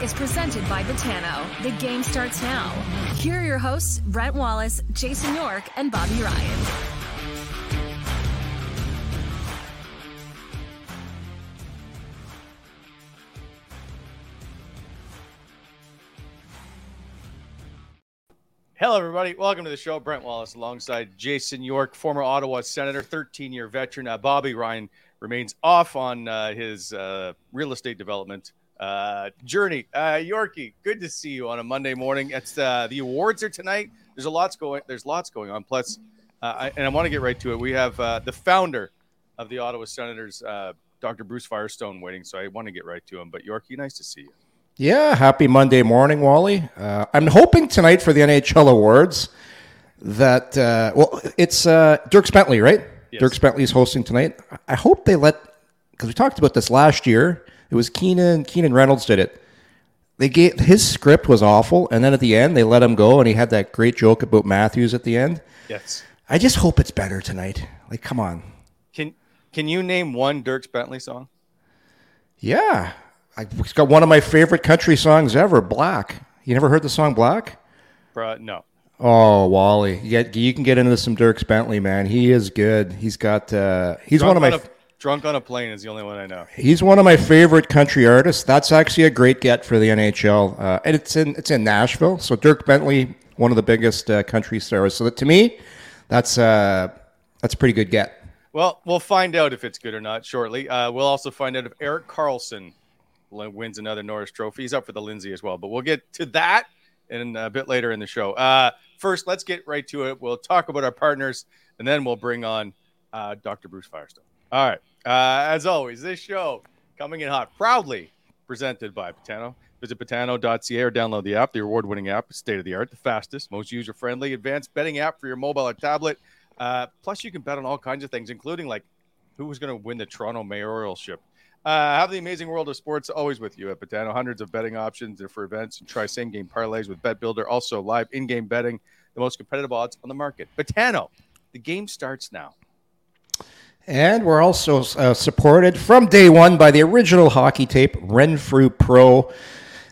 Is presented by Betano. The game starts now. Here are your hosts, Brent Wallace, Jason York, and Bobby Ryan. Hello, everybody. Welcome to the show. Brent Wallace alongside Jason York, former Ottawa Senator, 13 year veteran. Uh, Bobby Ryan remains off on uh, his uh, real estate development uh, journey. Uh, Yorkie, good to see you on a Monday morning. It's uh, the awards are tonight. There's a lots going. There's lots going on. Plus, uh, I, and I want to get right to it. We have uh, the founder of the Ottawa Senators, uh, Dr. Bruce Firestone, waiting. So I want to get right to him. But Yorkie, nice to see you. Yeah, happy Monday morning, Wally. Uh, I'm hoping tonight for the NHL awards that uh, well, it's uh, Dierks Bentley, right? Yes. Dierks Bentley is hosting tonight. I hope they let because we talked about this last year. It was Keenan Keenan Reynolds did it. They gave his script was awful, and then at the end they let him go, and he had that great joke about Matthews at the end. Yes. I just hope it's better tonight. Like, come on. Can Can you name one Dierks Bentley song? Yeah, I, it's got one of my favorite country songs ever, Black. You never heard the song Black? Bruh, no. Oh, Wally, you, get, you can get into some Dierks Bentley, man. He is good. He's got. Uh, he's one of my. a, Drunk on a plane is the only one I know. He's one of my favorite country artists. That's actually a great get for the NHL, uh, and it's in it's in Nashville. So Dierks Bentley, one of the biggest uh, country stars. So that, to me, that's uh, that's a pretty good get. Well, we'll find out if it's good or not shortly. Uh, we'll also find out if Erik Karlsson wins another Norris Trophy. He's up for the Lindsay as well, but we'll get to that in a bit later in the show. Uh, first, let's get right to it. We'll talk about our partners, and then we'll bring on uh, Dr. Bruce Firestone. All right. Uh, as always, this show coming in hot, proudly presented by Betano. Visit betano.ca or download the app. The award-winning app state of the art, the fastest, most user-friendly, advanced betting app for your mobile or tablet. Uh, plus, you can bet on all kinds of things, including like who was going to win the Toronto mayoralship. Uh, have the amazing world of sports always with you at Betano. Hundreds of betting options for events and try same game parlays with Bet Builder. Also, live in game betting, the most competitive odds on the market. Betano, the game starts now. And we're also uh, supported from day one by the original hockey tape, Renfrew Pro.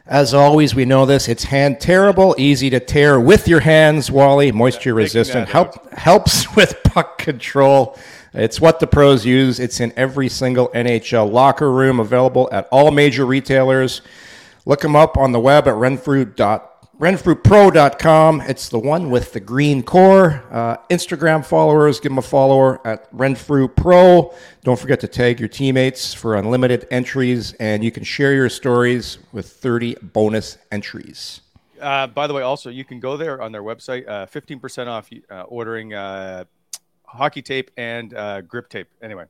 As always, we know this. It's hand terrible, easy to tear with your hands, Wally, moisture resistant, help, helps with puck control. It's what the pros use. It's in every single NHL locker room, available at all major retailers. Look them up on the web at renfrew dot renfrewpro.com. It's the one with the green core. Uh, Instagram followers, give them a follower at Renfrew Pro. Don't forget to tag your teammates for unlimited entries, and you can share your stories with 30 bonus entries. Uh, by the way, also you can go there on their website, uh, fifteen percent off uh, ordering uh, hockey tape and uh, grip tape. Anyway,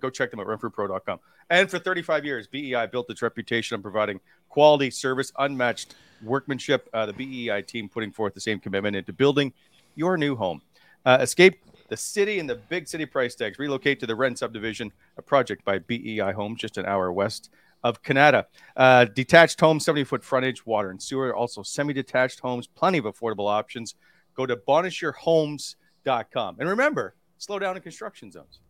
go check them at renfrewpro.com. And for 35 years, BEI built its reputation on providing quality service, unmatched workmanship. Uh, the BEI team putting forth the same commitment into building your new home. Uh, escape the city and the big city price tags. Relocate to the Wren subdivision, a project by BEI Homes, just an hour west of Kanata. Uh, detached homes, 70 foot frontage, water and sewer. Also, semi detached homes, plenty of affordable options. Go to bonishyourhomes.com. And remember, slow down in construction zones.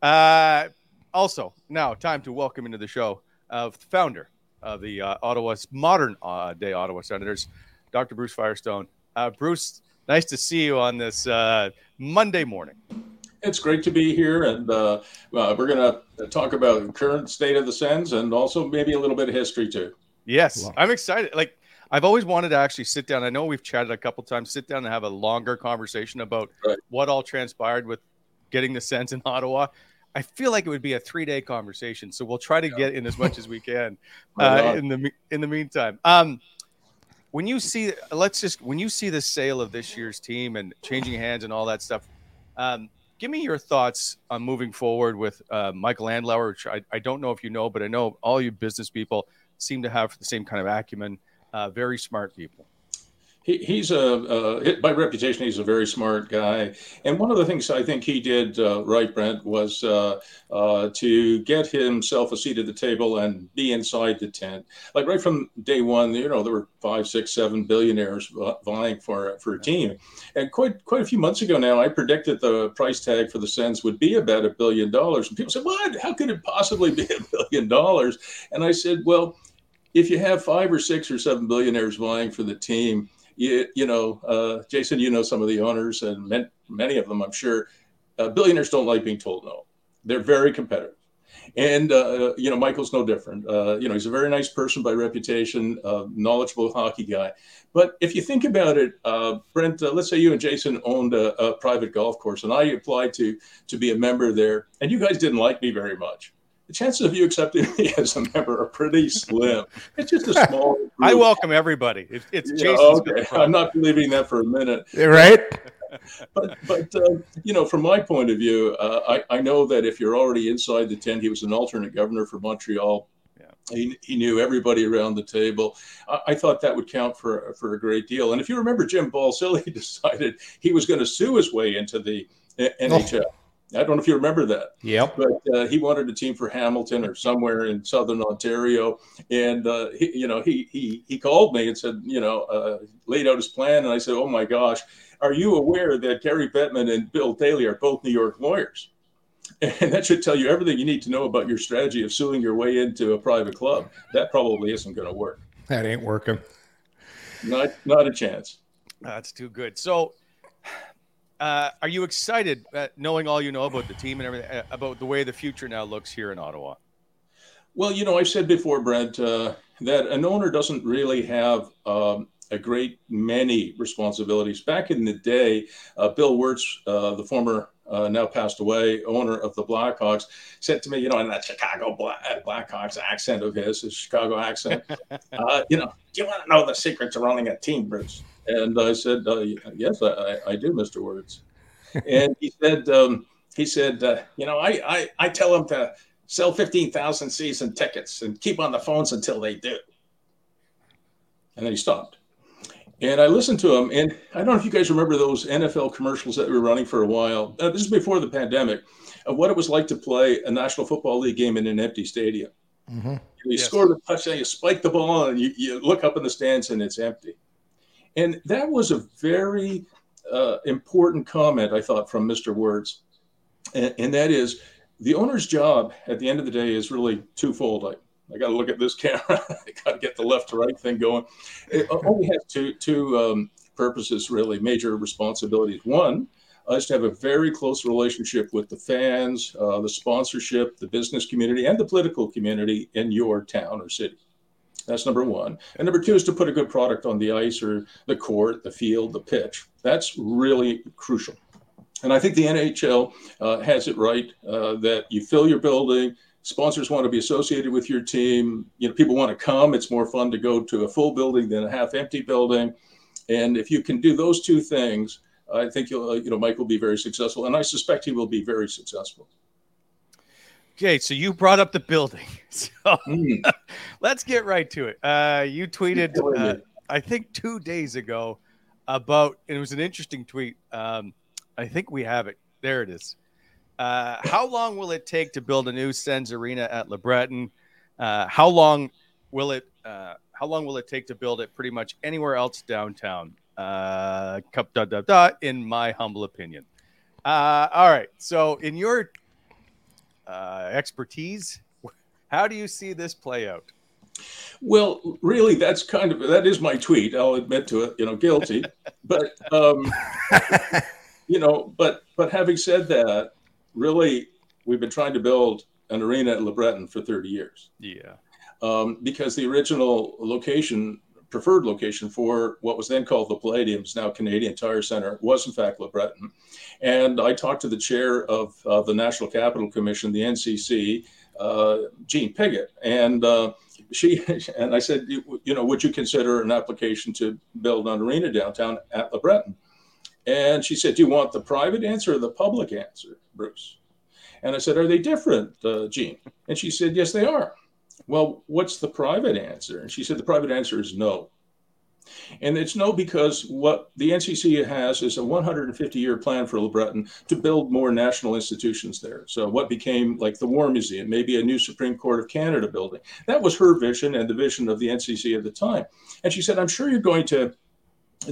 Uh, also, now time to welcome into the show of uh, founder of the uh, Ottawa modern uh, day Ottawa Senators, Dr. Bruce Firestone. Uh, Bruce, nice to see you on this uh, Monday morning. It's great to be here, and uh, we're going to talk about the current state of the Sens and also maybe a little bit of history too. Yes, I'm excited. Like I've always wanted to actually sit down. I know we've chatted a couple times. Sit down and have a longer conversation about right. what all transpired with getting the Sens in Ottawa. I feel like it would be a three day conversation, so we'll try to yeah. get in as much as we can uh, in the in the meantime. Um, when you see, let's just when you see the sale of this year's team and changing hands and all that stuff, um, give me your thoughts on moving forward with uh, Michael Andlauer, which I, I don't know if you know, but I know all you business people seem to have the same kind of acumen. Uh, very smart people he, he's a uh, by reputation he's a very smart guy. And one of the things i think he did uh, right brent was uh, uh, to get himself a seat at the table and be inside the tent. Like right from day one you know there were five six seven billionaires vying for for a team. And quite quite a few months ago now i predicted the price tag for the sens would be about a billion dollars. And people said what? How could it possibly be a billion dollars? And i said well if you have five or six or seven billionaires vying for the team you, you know, uh, Jason, you know some of the owners and many of them, I'm sure. Uh, billionaires don't like being told no. They're very competitive. And, uh, you know, Michael's no different. Uh, you know, he's a very nice person by reputation, knowledgeable hockey guy. But if you think about it, uh, Brent, uh, let's say you and Jason owned a, a private golf course and I applied to, to be a member there and you guys didn't like me very much the chances of you accepting me as a member are pretty slim. It's just a small. Group. I welcome everybody. It, it's yeah, Okay. I'm not believing that for a minute. Right. but but uh, you know, from my point of view, uh, I I know that if you're already inside the tent, he was an alternate governor for Montreal. Yeah. He, he knew everybody around the table. I, I, thought that would count for for a great deal. And if you remember, Jim Balsillie decided he was going to sue his way into the NHL. Oh. I don't know if you remember that. Yep. But uh, he wanted a team for Hamilton or somewhere in Southern Ontario, and uh, he, you know, he he he called me and said, you know, uh, laid out his plan, and I said, oh my gosh, are you aware that Gary Bettman and Bill Daly are both New York lawyers? And that should tell you everything you need to know about your strategy of suing your way into a private club. That probably isn't going to work. That ain't working. Not not a chance. That's too good. So uh, are you excited knowing all you know about the team and everything uh, about the way the future now looks here in Ottawa? Well, you know, I've said before, Brent, uh, that an owner doesn't really have um, a great many responsibilities. Back in the day, uh, Bill Wirtz, uh, the former uh, now passed away owner of the Blackhawks, said to me, you know, in that Chicago Black, Blackhawks accent of his, his Chicago accent, you know, do you want to know the secrets of running a team, Bruce? And I said, uh, yes, I, I, do, Mr. Wirtz. and he said, um, he said, uh, you know, I, I, I tell them to sell 15,000 season tickets and keep on the phones until they do. And then he stopped. And I listened to him, and I don't know if you guys remember those NFL commercials that were running for a while. Uh, this is before the pandemic, of what it was like to play a National Football League game in an empty stadium. Mm-hmm. You yes. score the touchdown, you spike the ball, and you, you look up in the stands, and it's empty. And that was a very uh, important comment, I thought, from Mr. Wirtz. And, and, that is the owner's job at the end of the day is really twofold. I, I got to look at this camera, I got to get the left to right thing going. It only has two, two um, purposes, really, major responsibilities. One, is to have a very close relationship with the fans, uh, the sponsorship, the business community, and the political community in your town or city. That's number one. And number two is to put a good product on the ice or the court, the field, the pitch. That's really crucial. And I think the NHL uh, has it right uh, that you fill your building. Sponsors want to be associated with your team. You know, people want to come. It's more fun to go to a full building than a half-empty building. And if you can do those two things, I think you'll, uh, you know, Mike will be very successful, and I suspect he will be very successful. Okay, so you brought up the building. So mm. let's get right to it. Uh, you tweeted, uh, I think, two days ago about, it was an interesting tweet. Um, I think we have it. There it is. Uh, how long will it take to build a new Sens arena at LeBreton? Uh, how long will it? Uh, how long will it take to build it? Pretty much anywhere else downtown. Uh, cup dot dot dot. In my humble opinion. Uh, all right. So, in your uh, expertise, how do you see this play out? Well, really, that's kind of that is my tweet. I'll admit to it. You know, guilty. but um, you know, but but having said that, really, we've been trying to build an arena at LeBreton for 30 years. Yeah. Um, because the original location, preferred location for what was then called the Palladium, is now Canadian Tire Center, was in fact LeBreton. And I talked to the chair of uh, the National Capital Commission, the NCC, uh, Jean Pigott, and uh, she and I said, you, you know, would you consider an application to build an arena downtown at LeBreton? And she said, Do you want the private answer or the public answer, Bruce? And I said, Are they different, uh, Jean? And she said, Yes, they are. Well, what's the private answer? And she said, The private answer is no. And it's no because what the NCC has is a 150 year plan for LeBreton to build more national institutions there. So, what became like the War Museum, maybe a new Supreme Court of Canada building. That was her vision and the vision of the NCC at the time. And she said, I'm sure you're going to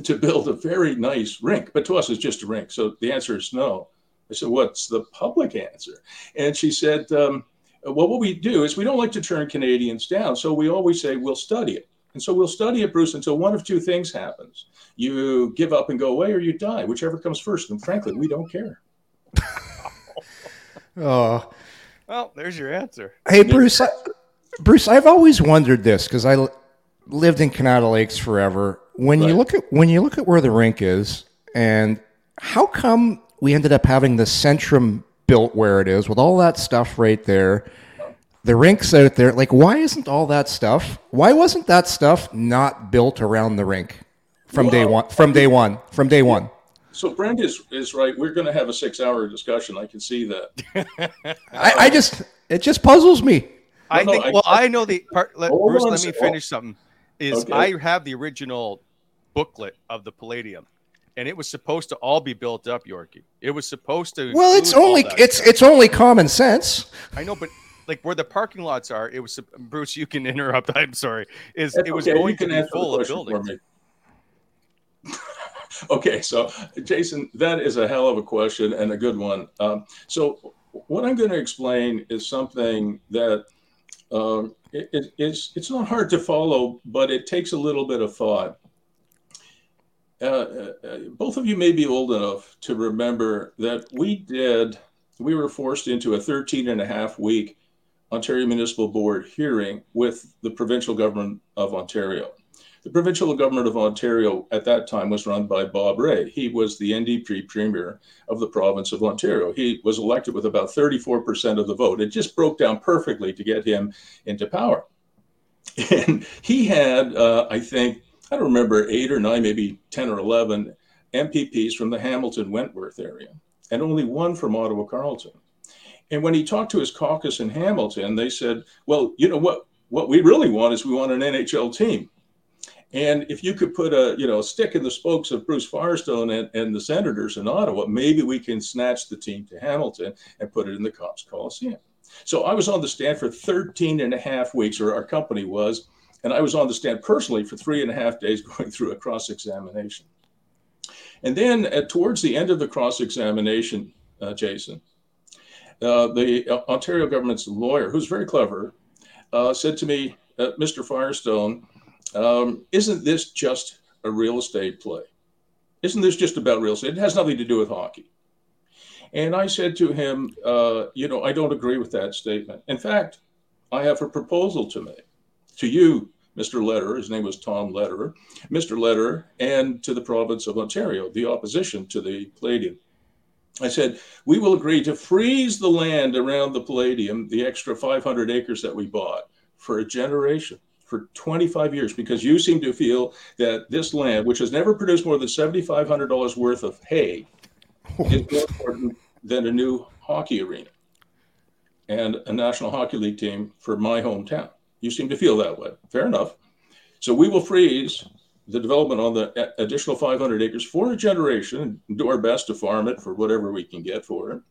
to build a very nice rink, but to us it's just a rink. So the answer is no. I said, what's the public answer? And she said, um, well, what we do is we don't like to turn Canadians down. So we always say we'll study it. And so we'll study it, Bruce, until one of two things happens. You give up and go away, or you die, whichever comes first. And frankly, we don't care. oh. Well, there's your answer. Hey, Bruce. I, Bruce, I've always wondered this because I lived in Kanata Lakes forever. When right. you look at when you look at where the rink is, and how come we ended up having the Centrum built where it is with all that stuff right there? The rink's out there. Like, why isn't all that stuff? Why wasn't that stuff not built around the rink from well, day one? From day one. From day one. So Brent is is right. We're going to have a six hour discussion. I can see that. I, I, just it just puzzles me. I no, think. No, well, I, I, know the part. Let, Bruce, let me finish something. Is okay. I have the original booklet of the Palladium, and it was supposed to all be built up, Yorkie. It was supposed to. Well, it's only it's stuff. it's only common sense. I know, but like where the parking lots are, it was Bruce. You can interrupt. I'm sorry. Is That's it was okay. going to be full of buildings. okay, so Jason, that is a hell of a question and a good one. Um, so what I'm going to explain is something that um, it, it, it's it's not hard to follow, but it takes a little bit of thought. Uh, uh, uh, both of you may be old enough to remember that we did, we were forced into a 13 and a half week Ontario Municipal Board hearing with the provincial government of Ontario. The provincial government of Ontario at that time was run by Bob Rae. He was the NDP premier of the province of Ontario. He was elected with about 34% of the vote. It just broke down perfectly to get him into power. And he had, uh, I think, I don't remember, eight or nine, maybe 10 or 11 MPPs from the Hamilton Wentworth area, and only one from Ottawa Carleton. And when he talked to his caucus in Hamilton, they said, well, you know what? What we really want is we want an NHL team. And if you could put a you know stick in the spokes of Bruce Firestone and, and the Senators in Ottawa, maybe we can snatch the team to Hamilton and put it in the Copps Coliseum. So I was on the stand for 13 and a half weeks, or our company was, and I was on the stand personally for three and a half days going through a cross examination. And then at, towards the end of the cross examination, uh, Jason, uh, the uh, Ontario government's lawyer, who's very clever, uh, said to me, uh, Mr. Firestone, um, isn't this just a real estate play? Isn't this just about real estate? It has nothing to do with hockey. And I said to him, uh, you know, I don't agree with that statement. In fact, I have a proposal to make to you, Mr. Lederer. His name was Tom Lederer, Mr. Lederer, and to the province of Ontario, the opposition to the Palladium. I said, we will agree to freeze the land around the Palladium, the extra 500 acres that we bought, for a generation, for 25 years, because you seem to feel that this land, which has never produced more than $7,500 worth of hay, is more important than a new hockey arena and a National Hockey League team for my hometown. You seem to feel that way. Fair enough. So we will freeze the development on the additional 500 acres for a generation and do our best to farm it for whatever we can get for it,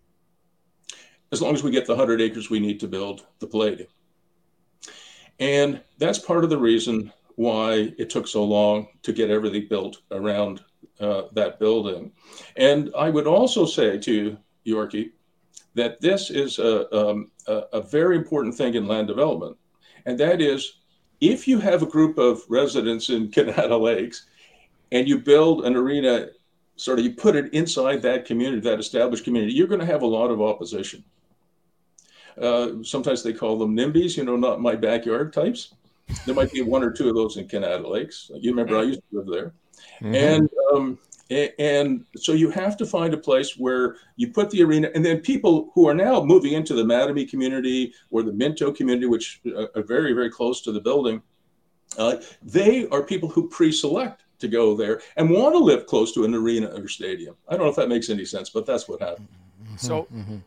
as long as we get the 100 acres we need to build the Palladium. And that's part of the reason why it took so long to get everything built around uh, that building. And I would also say to Yorkie that this is a, um, a, a very important thing in land development. And that is if you have a group of residents in Kanata Lakes and you build an arena, sort of you put it inside that community, that established community, you're going to have a lot of opposition. Uh, sometimes they call them NIMBYs, you know, not my backyard types. There might be one or two of those in Kanata Lakes. You remember I used to live there. Mm-hmm. And um, and so you have to find a place where you put the arena and then people who are now moving into the Mattamy community or the minto community which are very very close to the building uh, they are people who pre-select to go there and want to live close to an arena or stadium. I don't know if that makes any sense but that's what happened. So mm-hmm.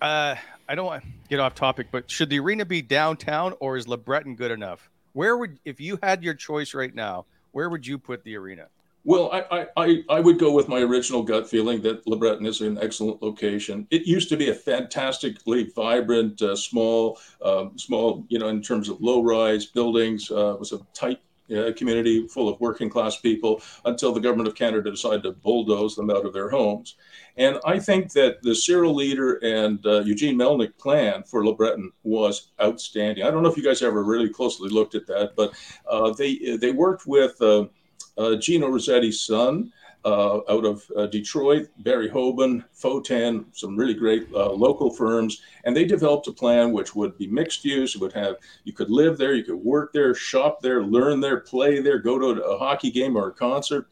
uh, i don't want to get off topic but should the arena be downtown or is lebreton good enough? Where would if you had your choice right now where would you put the arena well, I, I, I would go with my original gut feeling that LeBreton is an excellent location. It used to be a fantastically vibrant, uh, small, um, small, you know, in terms of low-rise buildings. Uh, it was a tight uh, community full of working class people until the government of Canada decided to bulldoze them out of their homes. And I think that the Cyril Leeder and uh, Eugene Melnyk plan for LeBreton was outstanding. I don't know if you guys ever really closely looked at that, but uh, they they worked with uh, uh, Gino Rossetti's son uh, out of uh, Detroit, Barry Hobin, Fotenn, some really great uh, local firms, and they developed a plan which would be mixed use. It would have you could live there, you could work there, shop there, learn there, play there, go to a hockey game or a concert.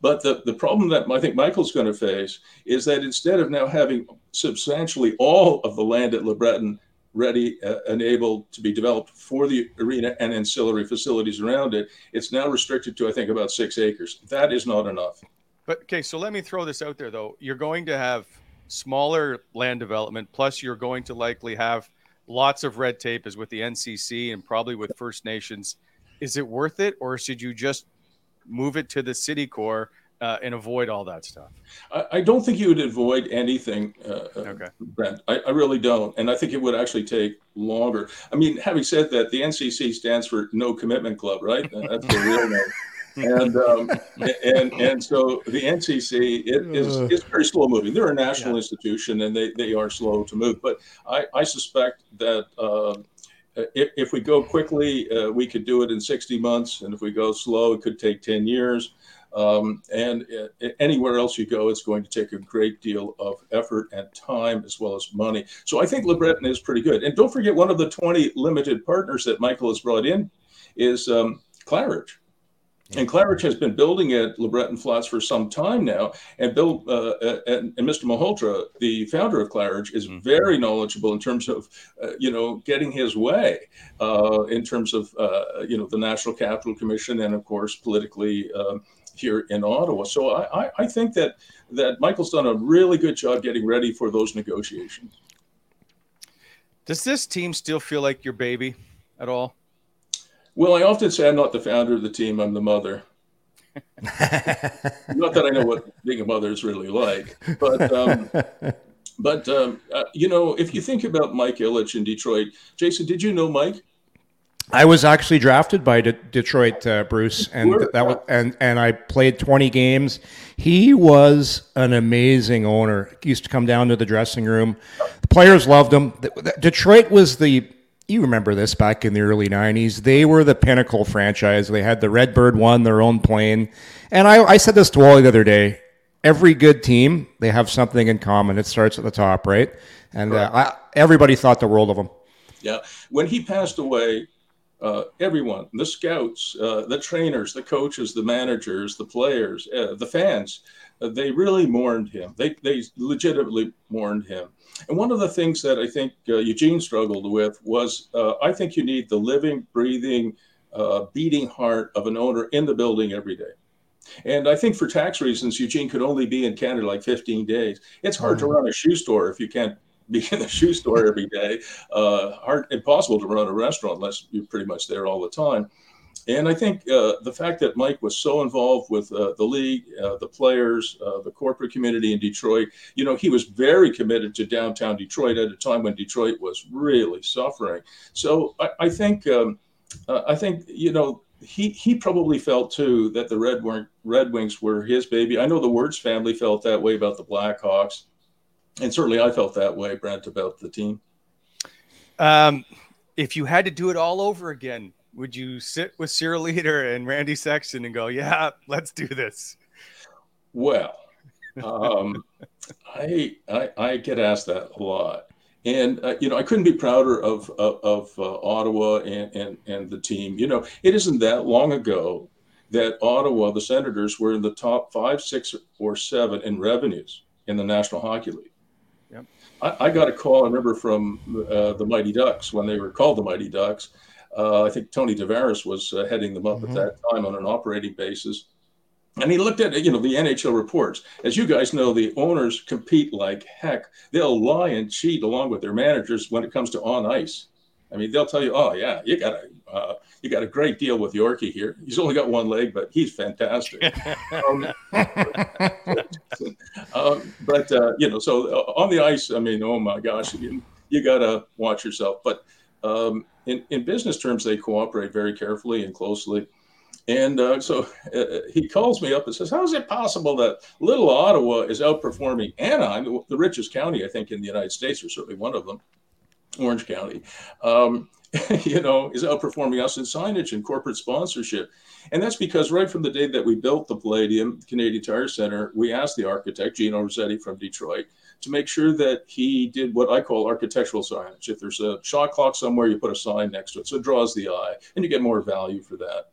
But the, the problem that I think Michael's going to face is that instead of now having substantially all of the land at LeBreton ready uh, and able to be developed for the arena and ancillary facilities around it. It's now restricted to, I think, about six acres. That is not enough. But okay, so let me throw this out there though. You're going to have smaller land development, plus you're going to likely have lots of red tape, as with the NCC and probably with First Nations. Is it worth it, or should you just move it to the city core uh, and avoid all that stuff? I, I, don't think you would avoid anything, uh, uh, okay. Brent. I, I, really don't, and I think it would actually take longer. I mean, having said that, the NCC stands for No Commitment Club, right? That's the real name. and um, and and so the NCC it is is very slow moving. They're a national yeah. institution and they, they are slow to move. But I, I suspect that uh, if, if we go quickly, uh, we could do it in 60 months, and if we go slow, it could take 10 years. Um, and uh, anywhere else you go, it's going to take a great deal of effort and time as well as money. So I think LeBreton is pretty good. And don't forget, one of the 20 limited partners that Michael has brought in is um, Claridge. And Claridge has been building at LeBreton Flats for some time now. And Bill uh, and, and, Mr. Malhotra, the founder of Claridge, is mm-hmm. very knowledgeable in terms of, uh, you know, getting his way uh, in terms of, uh, you know, the National Capital Commission and, of course, politically um, here in Ottawa. So I, I think that that Michael's done a really good job getting ready for those negotiations. Does this team still feel like your baby at all? Well, I often say I'm not the founder of the team, I'm the mother. not that I know what being a mother is really like, but um, but um, uh, you know, if you think about Mike Ilitch in Detroit, Jason, did you know Mike? I was actually drafted by De- Detroit, uh, Bruce, and that was and and I played 20 games. He was an amazing owner. He used to come down to the dressing room. The players loved him. Detroit was the you remember this back in the early 90s. They were the pinnacle franchise. They had the Redbird one, their own plane. And I, I said this to Wally the other day. Every good team, they have something in common. It starts at the top, right? And uh, I, everybody thought the world of him. Yeah. When he passed away, uh, everyone, the scouts, uh, the trainers, the coaches, the managers, the players, uh, the fans, uh, they really mourned him. They, they legitimately mourned him. And one of the things that I think uh, Eugene struggled with was uh, I think you need the living, breathing, beating heart of an owner in the building every day. And I think for tax reasons, Eugene could only be in Canada like 15 days. It's hard mm-hmm. to run a shoe store if you can't be in the shoe store every day. Uh, hard, impossible to run a restaurant unless you're pretty much there all the time. and I think uh, the fact that Mike was so involved with uh, the league, uh, the players, uh, the corporate community in Detroit, you know, he was very committed to downtown Detroit at a time when Detroit was really suffering. So I, I think, um, uh, I think, you know, he he probably felt too that the Red, Red Wings were his baby. I know the Wirtz family felt that way about the Blackhawks, and certainly I felt that way, Brent, about the team. Um, if you had to do it all over again, would you sit with Cyril Leeder and Randy Sexton and go, "Yeah, let's do this"? Well, um, I, I, I get asked that a lot, and uh, you know I couldn't be prouder of of, of uh, Ottawa and, and and the team. You know, it isn't that long ago that Ottawa, the Senators, were in the top five, six, or seven in revenues in the National Hockey League. Yep. I, I got a call. I remember from uh, the Mighty Ducks when they were called the Mighty Ducks uh, I think Tony Tavares was uh, heading them up mm-hmm. at that time on an operating basis. And he looked at you know the NHL reports. As you guys know, the owners compete like heck. They'll lie and cheat along with their managers when it comes to on ice. I mean, they'll tell you, "Oh yeah, you got a uh, you got a great deal with Yorkie here. He's only got one leg, but he's fantastic." um, um, but uh, you know, so uh, on the ice, I mean, oh my gosh, you, you got to watch yourself. But um, in, in business terms, they cooperate very carefully and closely. And uh, so uh, he calls me up and says, How is it possible that little Ottawa is outperforming Anaheim, the richest county, I think, in the United States, or certainly one of them, Orange County, um, you know, is outperforming us in signage and corporate sponsorship? And that's because right from the day that we built the Palladium Canadian Tire Center, we asked the architect, Gino Rossetti from Detroit, to make sure that he did what I call architectural signage. If there's a shot clock somewhere, you put a sign next to it, so it draws the eye, and you get more value for that.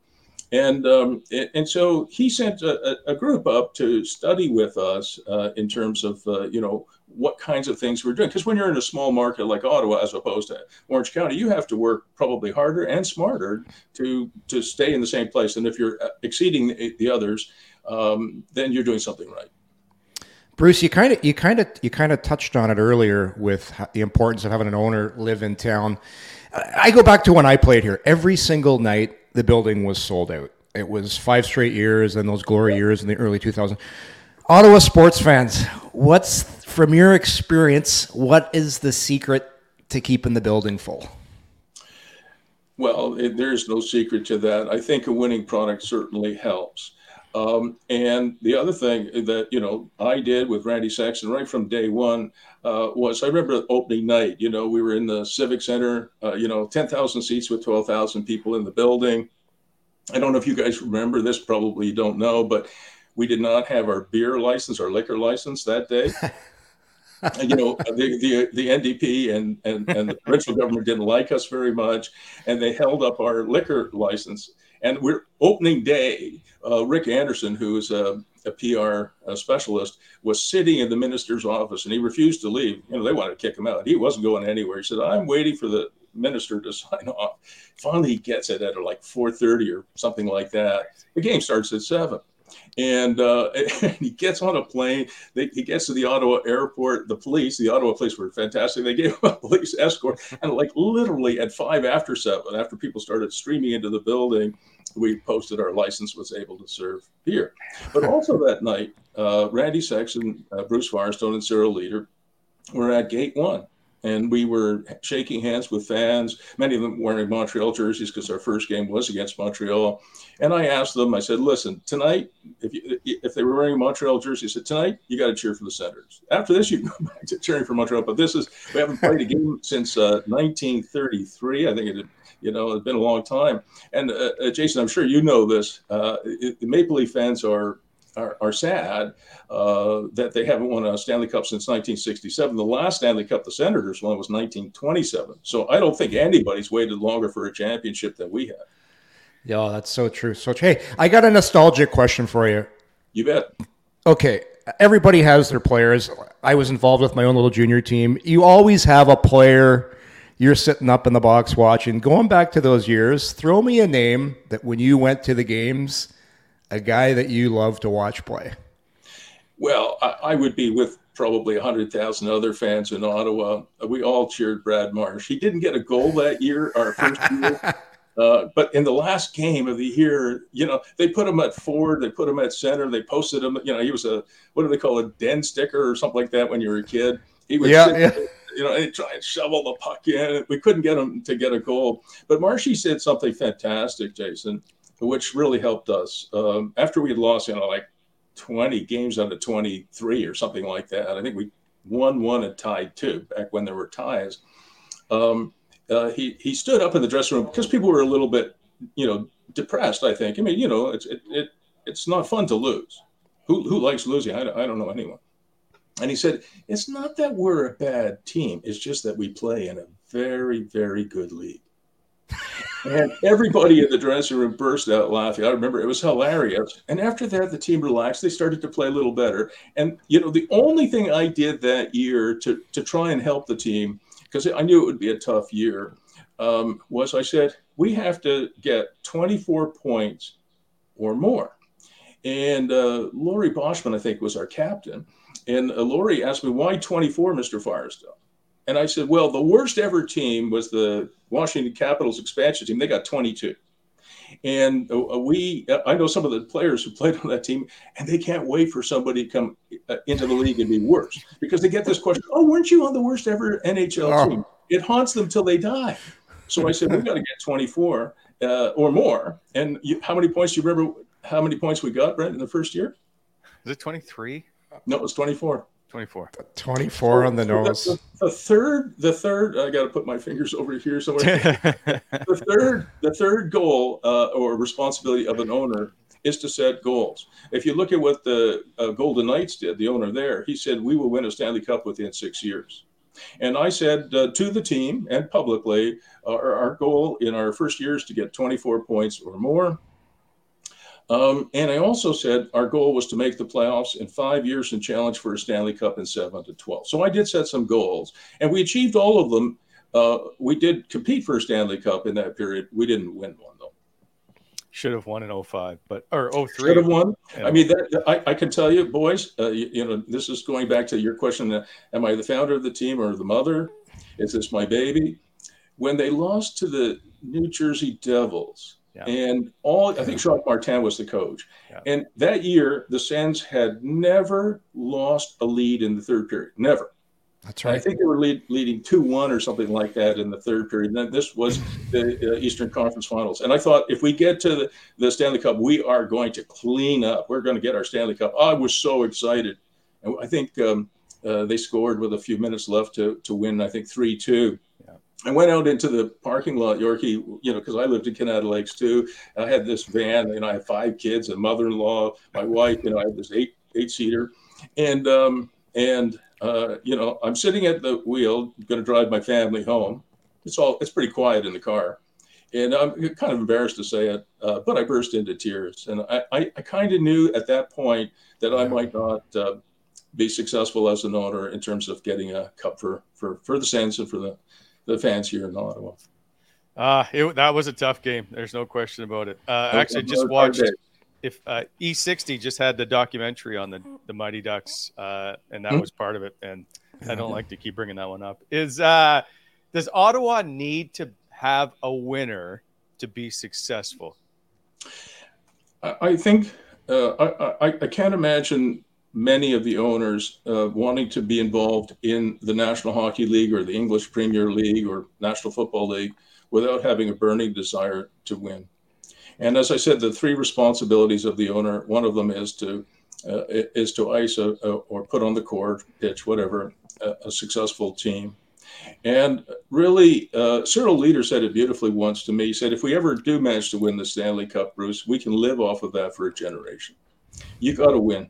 And um, and so he sent a, a, group up to study with us uh, in terms of uh, you know what kinds of things we're doing. Because when you're in a small market like Ottawa, as opposed to Orange County, you have to work probably harder and smarter to to stay in the same place. And if you're uh, exceeding the, the others, um, then you're doing something right. Bruce, you kind of you kind of you kind of touched on it earlier with the importance of having an owner live in town. I go back to when I played here. Every single night, the building was sold out. It was five straight years and those glory years in the early 2000s. Ottawa sports fans, what's from your experience? What is the secret to keeping the building full? Well, it, there's no secret to that. I think a winning product certainly helps. Um, and the other thing that you know I did with Randy Sexton right from day one uh, was I remember opening night. You know, we were in the Civic Center. Uh, you know, ten thousand seats with twelve thousand people in the building. I don't know if you guys remember this. Probably you don't know, but we did not have our beer license, our liquor license that day. you know, the, the, the NDP and, and, and the provincial government didn't like us very much, and they held up our liquor license. And we're opening day. Uh, Rick Anderson, who is a, a PR uh, specialist, was sitting in the minister's office, and he refused to leave. You know, they wanted to kick him out. He wasn't going anywhere. He said, "I'm waiting for the minister to sign off." Finally, he gets it at like 4:30 or something like that. The game starts at seven and, uh, and, he gets on a plane. They, he gets to the Ottawa airport. The police, the Ottawa police, were fantastic. They gave him a police escort, and like literally at five after seven, after people started streaming into the building, we posted our license was able to serve beer. But also that night, uh, Randy Sexton, uh, Bruce Firestone, and Cyril Leeder were at Gate One and we were shaking hands with fans, many of them wearing Montreal jerseys because our first game was against Montreal. And I asked them, I said, listen, tonight, if you, if they were wearing Montreal jerseys, I said, tonight, you got to cheer for the Senators. After this, you can go back to cheering for Montreal. But this is, we haven't played a game since uh, 1933. I think it, you know, it's been a long time. And uh, uh, Jason, I'm sure you know this. Uh, the Maple Leaf fans are are, are sad uh, that they haven't won a Stanley Cup since 1967. The last Stanley Cup the Senators won was 1927. So I don't think anybody's waited longer for a championship than we have. Yeah, that's so true. So hey, I got a nostalgic question for you. You bet. Okay, everybody has their players. I was involved with my own little junior team. You always have a player you're sitting up in the box watching. Going back to those years, throw me a name that when you went to the games a guy that you love to watch play? Well, I, I would be with probably 100,000 other fans in Ottawa. We all cheered Brad Marsh. He didn't get a goal that year, our first year. Uh, but in the last game of the year, you know, they put him at forward, they put him at center, they posted him. You know, he was a what do they call a den sticker or something like that when you were a kid. He would Yeah, sit, yeah. you know, and try and shovel the puck in. We couldn't get him to get a goal. But Marshy said something fantastic, Jason, which really helped us. Um, after we had lost, you know, like 20 games out of 23 or something like that. I think we won one and tied two back when there were ties. Um, uh, he he stood up in the dressing room because people were a little bit, you know, depressed. I think. I mean, you know, it's it, it it's not fun to lose. Who who likes losing? I, I don't know anyone. And he said, it's not that we're a bad team. It's just that we play in a very very good league. And everybody in the dressing room burst out laughing. I remember it was hilarious. And after that, the team relaxed. They started to play a little better. And you know, the only thing I did that year to to try and help the team, because I knew it would be a tough year, um, was I said we have to get 24 points or more. And uh, Laurie Boschman, I think, was our captain. And uh, Laurie asked me, why 24, Mr. Firestone? And I said, well, the worst ever team was the Washington Capitals expansion team. They got 22. And uh, we, uh, I know some of the players who played on that team, and they can't wait for somebody to come uh, into the league and be worse because they get this question, oh, weren't you on the worst ever NHL Oh. team? It haunts them till they die. So I said, we've got to get 24 uh, or more. And you, how many points do you remember? How many points we got, Brent, in the first year? Is it 23? No, it was 24. 24. 24 on the nose. The, the third, the third, I got to put my fingers over here somewhere. the third, the third goal uh, or responsibility of an owner is to set goals. If you look at what the uh, Golden Knights did, the owner there, he said, "We will win a Stanley Cup within six years." And I said uh, to the team and publicly, our, our goal in our first year is to get 24 points or more. Um, and I also said our goal was to make the playoffs in five years and challenge for a Stanley Cup in seven to 12. So I did set some goals, and we achieved all of them. Uh, we did compete for a Stanley Cup in that period. We didn't win one, though. Should have won in 05, but or 03. Should have won. I mean, that, I, I can tell you, boys, uh, you, you know, this is going back to your question uh, Am I the founder of the team or the mother? Is this my baby? When they lost to the New Jersey Devils, Yeah. and all, I think Jacques Martin was the coach. Yeah. And that year, the Sens had never lost a lead in the third period. Never. That's right. I think they were lead, leading 2 1 or something like that in the third period. And then this was the uh, Eastern Conference Finals. And I thought if we get to the, the Stanley Cup, we are going to clean up. We're going to get our Stanley Cup. I was so excited. And I think um, uh, they scored with a few minutes left to, to win, I think 3 2. I went out into the parking lot, Yorkie, you know, because I lived in Kanata Lakes too. I had this van, and I had five kids, a mother-in-law, my wife, you know, I had this eight eight seater, and um, and uh, you know, I'm sitting at the wheel, going to drive my family home. It's all it's pretty quiet in the car, and I'm kind of embarrassed to say it, uh, but I burst into tears, and I I, I kind of knew at that point that I might not. Uh, be successful as an owner in terms of getting a cup for for for the Sens and for the the fans here in Ottawa. Uh, it, that was a tough game. There's no question about it. Uh, That actually, a just hard watched if uh, E60 just had the documentary on the the Mighty Ducks, uh, and that Hmm. was part of it. And I don't like to keep bringing that one up. Is uh, does Ottawa need to have a winner to be successful? I, I think uh, I, I, I can't imagine many of the owners uh, wanting to be involved in the National Hockey League or the English Premier League or National Football League without having a burning desire to win. And as I said, the three responsibilities of the owner, one of them is to uh, is to ice a, a, or put on the court, pitch, whatever, a, a successful team. And really, uh, Cyril Leeder said it beautifully once to me. He said, if we ever do manage to win the Stanley Cup, Bruce, we can live off of that for a generation. You got to win.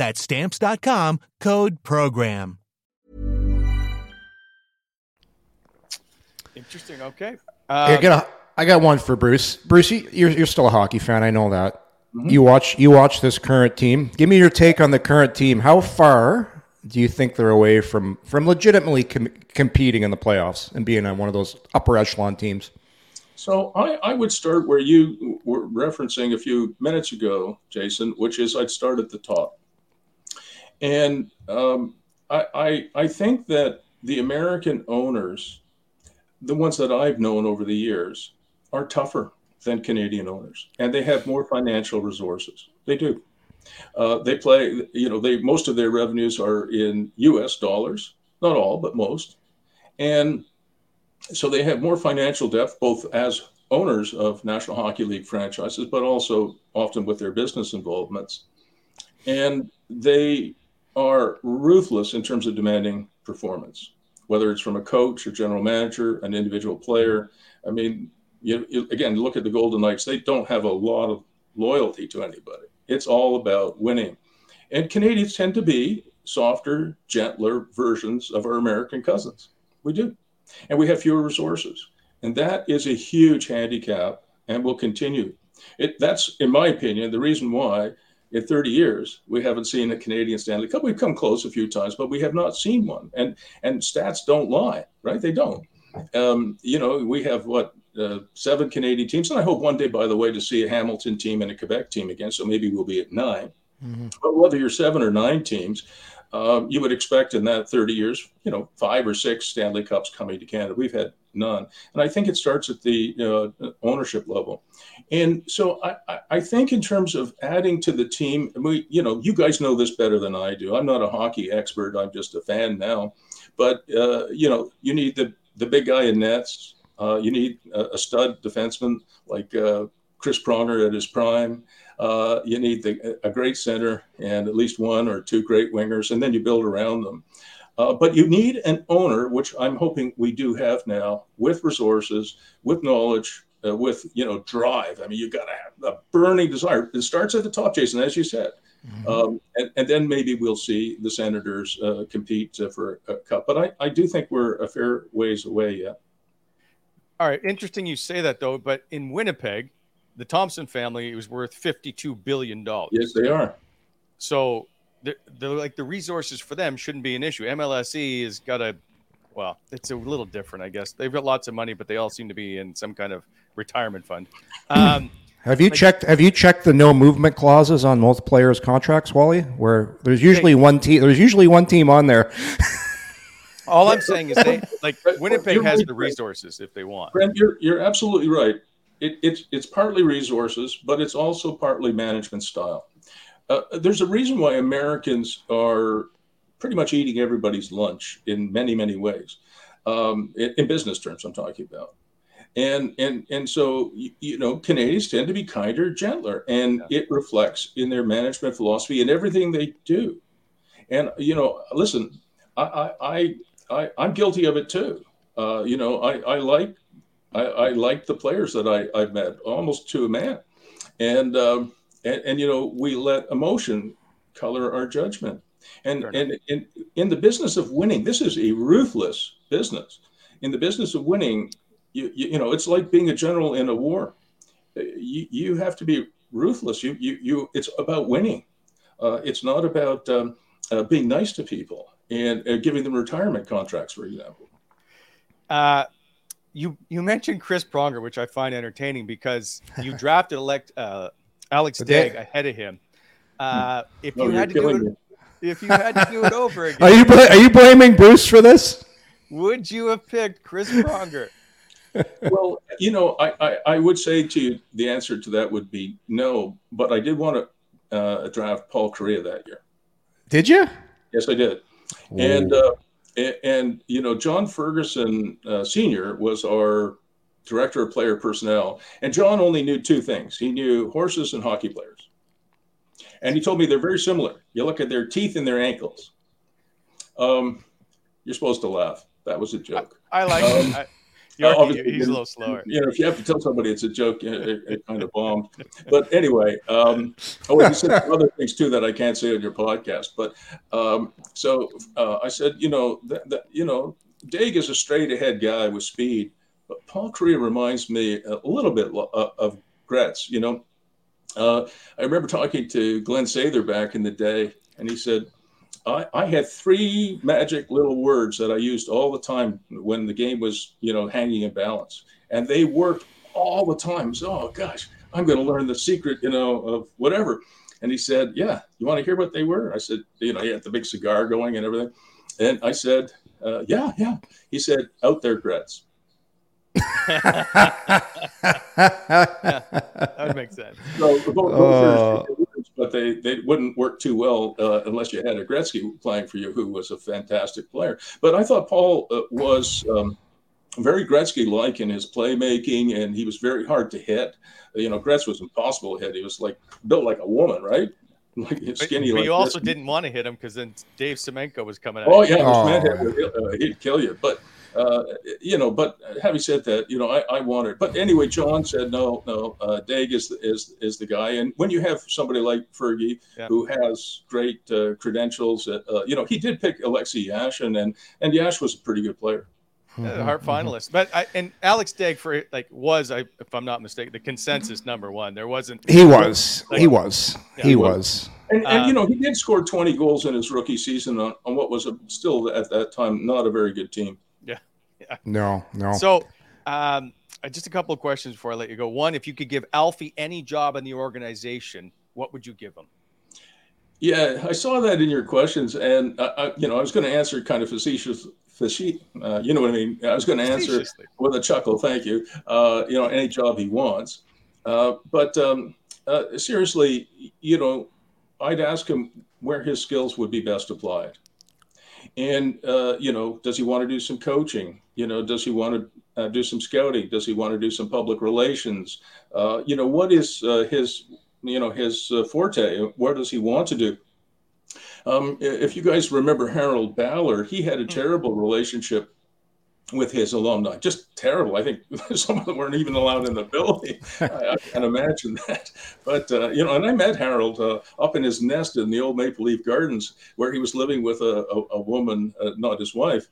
That's stamps.com, code program. Interesting. Okay. I Uh, got a, I got one for Bruce. Bruce, you- you're you're still a hockey fan. I know that. You watch you watch this current team. Give me your take on the current team. How far do you think they're away from from legitimately com- competing in the playoffs and being on one of those upper echelon teams? So I, I would start where you were referencing a few minutes ago, Jason, which is I'd start at the top. And um, I, I, I think that the American owners, the ones that I've known over the years, are tougher than Canadian owners, and they have more financial resources. They do. Uh, they play, you know, they most of their revenues are in U.S. dollars, not all, but most, and so they have more financial depth, both as owners of National Hockey League franchises, but also often with their business involvements. And they are ruthless in terms of demanding performance, whether it's from a coach, a general manager, an individual player. I mean, you, you, again, look at the Golden Knights. They don't have a lot of loyalty to anybody. It's all about winning. And Canadians tend to be softer, gentler versions of our American cousins. We do and we have fewer resources. And that is a huge handicap and will continue. It, that's, in my opinion, the reason why in 30 years we haven't seen a Canadian Stanley Cup. We've come close a few times, but we have not seen one. And and stats don't lie, right? They don't. Um, you know, we have what uh, seven Canadian teams, and I hope one day, by the way, to see a Hamilton team and a Quebec team again. So maybe we'll be at 9 But whether you're seven or nine teams, um, you would expect in that 30 years, you know, five or six Stanley Cups coming to Canada. We've had none. And I think it starts at the uh, ownership level. And so I, I, think in terms of adding to the team, we, you know, you guys know this better than I do. I'm not a hockey expert. I'm just a fan now. But, uh, you know, you need the, the big guy in nets. Uh, you need a, a stud defenseman like uh, Chris Pronger at his prime. Uh, you need the, a great center and at least one or two great wingers, and then you build around them. Uh, but you need an owner, which I'm hoping we do have now, with resources, with knowledge, uh, with you know drive. I mean, you've got to have a burning desire. It starts at the top, Jason, as you said, um, and, and, then maybe we'll see the Senators uh, compete uh, for a cup. But I, I do think we're a fair ways away yet. All right, interesting you say that though. But in Winnipeg, the Thomson family was worth fifty-two billion dollars. Yes, they are. So the, the like the resources for them shouldn't be an issue. MLSE has got a well, it's a little different, I guess. They've got lots of money, but they all seem to be in some kind of retirement fund. Um, Have you Like- checked? Have you checked the no movement clauses on most players' contracts, Wally? Where there's usually one team. There's usually one team on there. all I'm saying is they like Winnipeg has the resources if they want. Brent, you're, you're absolutely right. It, it's, it's partly resources, but it's also partly management style. Uh, there's a reason why Americans are pretty much eating everybody's lunch in many, many ways. Um, in, in business terms, I'm talking about. And and and so you, you know Canadians tend to be kinder, gentler, and it reflects in their management philosophy and everything they do. And you know, listen, I I, I, I I'm guilty of it too. Uh, you know, I, I like I, I like the players that I, I've met almost to a man. And, um, and, and, you know, we let emotion color our judgment. And, and in, in the business of winning, this is a ruthless business. In the business of winning, you, you, you know, it's like being a general in a war. You, you have to be ruthless. You, you, you, it's about winning. Uh, it's not about um, uh, being nice to people and uh, giving them retirement contracts, for example. You you mentioned Chris Pronger, which I find entertaining because you drafted elect uh, Alex Daigle ahead of him. Uh, if Oh, you had to do it, me. if you had to do it over again, Are you bl- are you blaming Bruce for this? would you have picked Chris Pronger? well, you know, I, I, I would say to you, the answer to that would be no, but I did want to uh, draft Paul Kariya that year. Did you? Yes, I did. And, uh, and, and, you know, John Ferguson uh, Sr. was our director of player personnel. And John only knew two things he knew horses and hockey players. And he told me they're very similar. You look at their teeth and their ankles. Um, you're supposed to laugh. That was a joke. I like Um, it. I, Yorkie, obviously, he's a little slower. You know, if you have to tell somebody it's a joke, it, it, kind of bombed. But anyway, um, oh, you said other things too that I can't say on your podcast. But um, so uh, I said, you know, that, that you know, Daig is a straight ahead guy with speed, but Paul Kariya reminds me a little bit uh, of Gretz. You know, uh, I remember talking to Glen Sather back in the day, and he said, I, I had three magic little words that I used all the time when the game was, you know, hanging in balance, and they worked all the time. So, oh gosh, I'm going to learn the secret, you know, of whatever. And he said, "Yeah, you want to hear what they were?" I said, "You know, he had the big cigar going and everything." And I said, uh, "Yeah, yeah." He said, "Out there, Gretz." that would make sense. So both, both Oh. Are words, but they, they wouldn't work too well uh, unless you had a Gretzky playing for you, who was a fantastic player. But I thought Paul uh, was um, very Gretzky-like in his playmaking, and he was very hard to hit. You know, Gretz was impossible to hit. He was like built like a woman, right? Like skinny. but like you also Gretzky. didn't want to hit him because then Dave Semenko was coming out. Oh yeah, it was Oh. meant uh, he'd kill you. But uh, you know, but having said that, you know, I, I wanted. But anyway, John said no, no. Uh, Dag is the, is is the guy. And when you have somebody like Fergie Yeah. who has great uh, credentials, uh, uh, you know, he did pick Alexei Yashin, and and Yash was a pretty good player. Yeah, the Hart finalist. But I, and Alex Daigle for like was I if I'm not mistaken the consensus number one. There wasn't. He was. He was. He was. And, and Uh, you know, he did score 20 goals in his rookie season on, on what was a, still at that time not a very good team. No, no. So, um, uh, just a couple of questions before I let you go. One, if you could give Alfie any job in the organization, what would you give him? Yeah, I saw that in your questions, and I, I, you know, I was going to answer kind of facetious, faci- uh, you know what I mean. I was going to answer with a chuckle. Thank you. Uh, you know, any job he wants, uh, but um, uh, seriously, you know, I'd ask him where his skills would be best applied, and uh, you know, does he want to do some coaching? You know, does he want to uh, do some scouting? Does he want to do some public relations? Uh, you know, what is uh, his you know his uh, forte what does he want to do um, if you guys remember harold ballard he had a terrible relationship with his alumni. Just terrible. I think some of them weren't even allowed in the building. I, I can imagine that. But uh, you know and i met harold uh, up in his nest in the old maple leaf gardens where he was living with a, a, a woman uh, not his wife.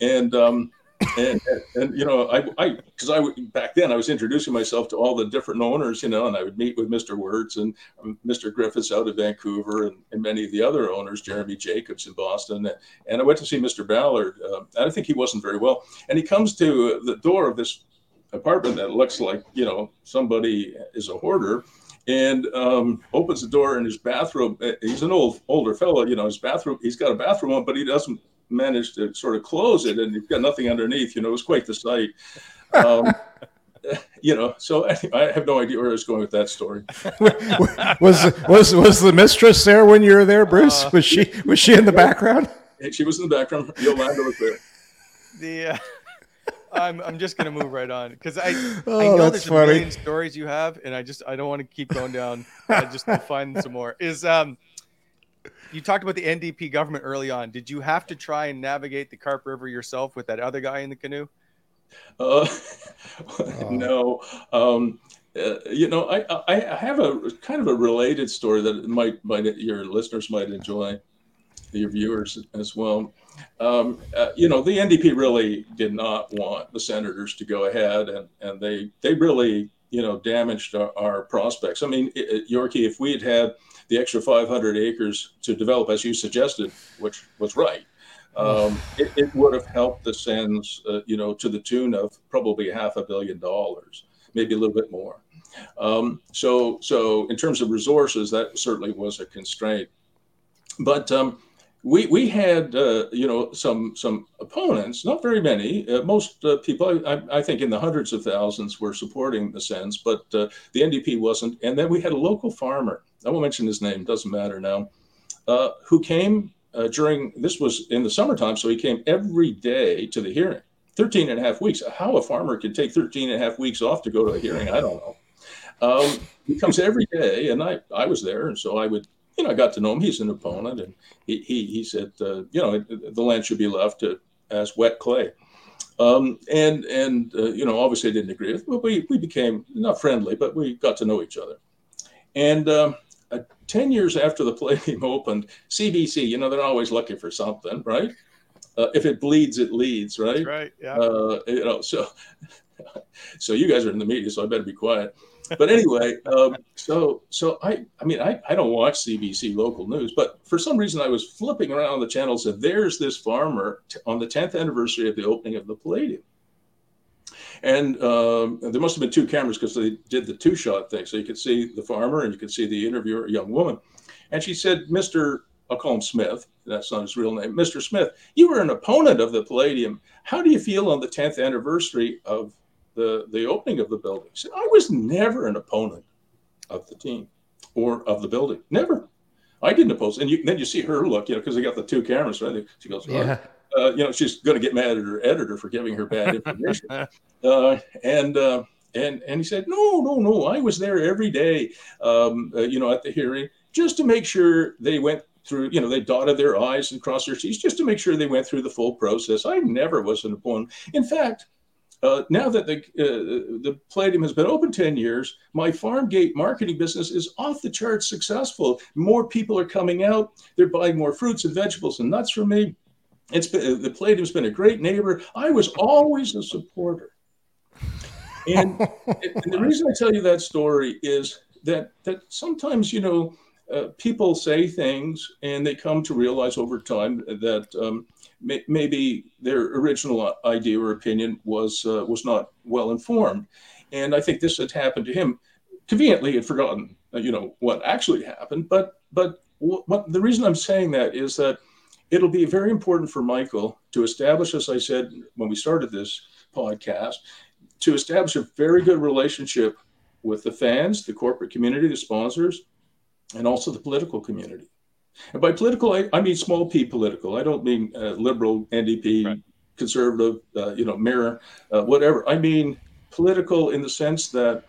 And um, and, and, you know, I, I, because I back then I was introducing myself to all the different owners, you know, and I would meet with Mr. Wirtz and um, Mr. Griffiths out of Vancouver and, and many of the other owners, Jeremy Jacobs in Boston. And I went to see Mr. Ballard. Uh, I think he wasn't very well. And he comes to the door of this apartment that looks like, you know, somebody is a hoarder and um, opens the door in his bathroom. Uh, He's an old, older fellow, you know, his bathroom, he's got a bathroom on, but he doesn't managed to sort of close it and you've got nothing underneath. You know, it was quite the sight. Um, you know, so I, I have no idea where I was going with that story. was was was the mistress there when you were there, Bruce? was she was she in the background? She was in the background. Yolanda was there. The uh, I'm I'm just gonna move right on because I I Oh, know that's there's a million stories you have, and I just I don't want to keep going down. I just to find some more. Is um, you talked about the NDP government early on. Did you have to try and navigate the Carp River yourself with that other guy in the canoe? Uh, no, um, uh, you know, I, I I have a kind of a related story that might might your listeners might enjoy, your viewers as well. Um, uh, you know, the NDP really did not want the senators to go ahead, and and they they really you know damaged our, our prospects. I mean, i- i- Yorkie, if we had had the extra 500 acres to develop, as you suggested, which was right, um, it, it, would have helped the Sens, uh, you know, to the tune of probably half a billion dollars, maybe a little bit more. Um, so, so in terms of resources, that certainly was a constraint. But um, we we had uh, you know some some opponents, not very many. Uh, most uh, people, I, I, think, in the hundreds of thousands, were supporting the Sens, but uh, the NDP wasn't. And then we had a local farmer. I won't mention his name; doesn't matter now. Uh, who came uh, during this was in the summertime, so he came every day to the hearing. 13 and a half weeks. How a farmer can take 13 and a half weeks off to go to a hearing, I don't know. Um, he comes every day, and I, I was there, and so I would, you know, I got to know him. He's an opponent, and he, he, he said, uh, you know, the land should be left to, as wet clay. Um, and, and uh, you know, obviously I didn't agree with but we, we became not friendly, but we got to know each other. And um, 10 years after the Palladium opened, CBC, you know, they're always looking for something, right? Uh, if it bleeds, it leads, right? That's right. Yeah. Uh, you know, so so you guys are in the media, so I better be quiet. But anyway, um, so so I I mean I, I don't watch CBC local news, but for some reason I was flipping around on the channels and there's this farmer t- on the 10th anniversary of the opening of the Palladium. And um, there must have been two cameras because they did the two shot thing. So you could see the farmer and you could see the interviewer, a young woman. And she said, Mr. I'll call him Smith. That's not his real name. Mr. Smith, you were an opponent of the Palladium. How do you feel on the 10th anniversary of the, the opening of the building? He said, I was never an opponent of the team or of the building. Never. I didn't oppose. And you, then you see her look, you know, because they got the two cameras, right? She goes, yeah. Uh, you know, she's going to get mad at her editor for giving her bad information. Uh, and uh, and and he said, no, no, no, I was there every day, um, uh, you know, at the hearing just to make sure they went through, you know, they dotted their I's and crossed their T's just to make sure they went through the full process. I never was an opponent. In fact, uh, now that the uh, the Palladium has been open 10 years, my farm gate marketing business is off the charts successful. More people are coming out. They're buying more fruits and vegetables and nuts from me. It's been, the Palladium's been a great neighbor. I was always a supporter. And, and the reason I tell you that story is that that sometimes, you know, uh, people say things and they come to realize over time that um, may, maybe their original idea or opinion was uh, was not well informed. And I think this had happened to him. Conveniently, had forgotten, uh, you know, what actually happened. But but what the reason I'm saying that is that it'll be very important for Michael to establish, as I said when we started this podcast, to establish a very good relationship with the fans, the corporate community, the sponsors, and also the political community. And by political, I, I mean small p political. I don't mean uh, liberal, NDP, right. conservative, uh, you know, mirror, uh, whatever. I mean political in the sense that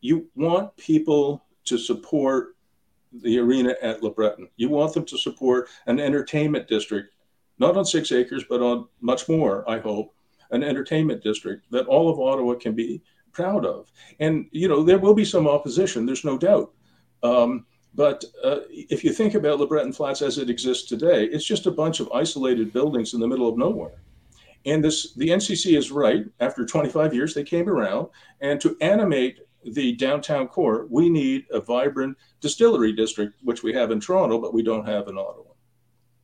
you want people to support the arena at LeBreton. You want them to support an entertainment district, not on six acres, but on much more, I hope, an entertainment district that all of Ottawa can be proud of. And, you know, there will be some opposition, there's no doubt. Um, but uh, if you think about LeBreton Flats as it exists today, it's just a bunch of isolated buildings in the middle of nowhere. And this, the NCC is right. After 25 years, they came around, and to animate the downtown core, we need a vibrant distillery district, which we have in Toronto, but we don't have in Ottawa.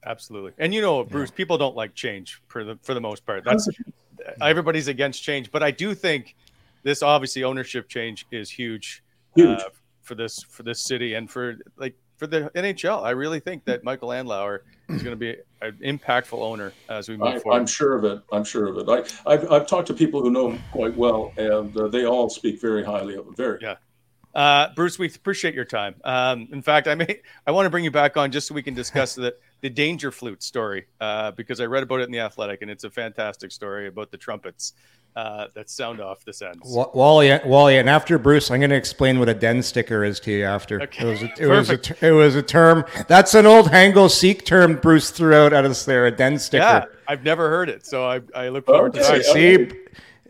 Absolutely, and you know, Bruce, yeah. people don't like change for the for the most part. That's everybody's against change, but I do think this obviously ownership change is huge. Huge. Uh, for this for this city and for like for the NHL. I really think that Michael Andlauer is going to be an impactful owner as we move I, forward. I'm sure of it. I'm sure of it. I, I've, I've talked to people who know him quite well, and uh, they all speak very highly of him. Very. Yeah. Uh, Bruce, we appreciate your time. Um, in fact, I may I want to bring you back on just so we can discuss the the danger flute story uh, because I read about it in the Athletic, and it's a fantastic story about the trumpets uh, that sound off this end. Wally, Wally, and after Bruce, I'm going to explain what a den sticker is to you. After okay. it was, a, it was a, it was a term. That's an old Hango seek term Bruce threw out at us there. A den sticker. Yeah, I've never heard it, so I, I look forward okay. to it. See.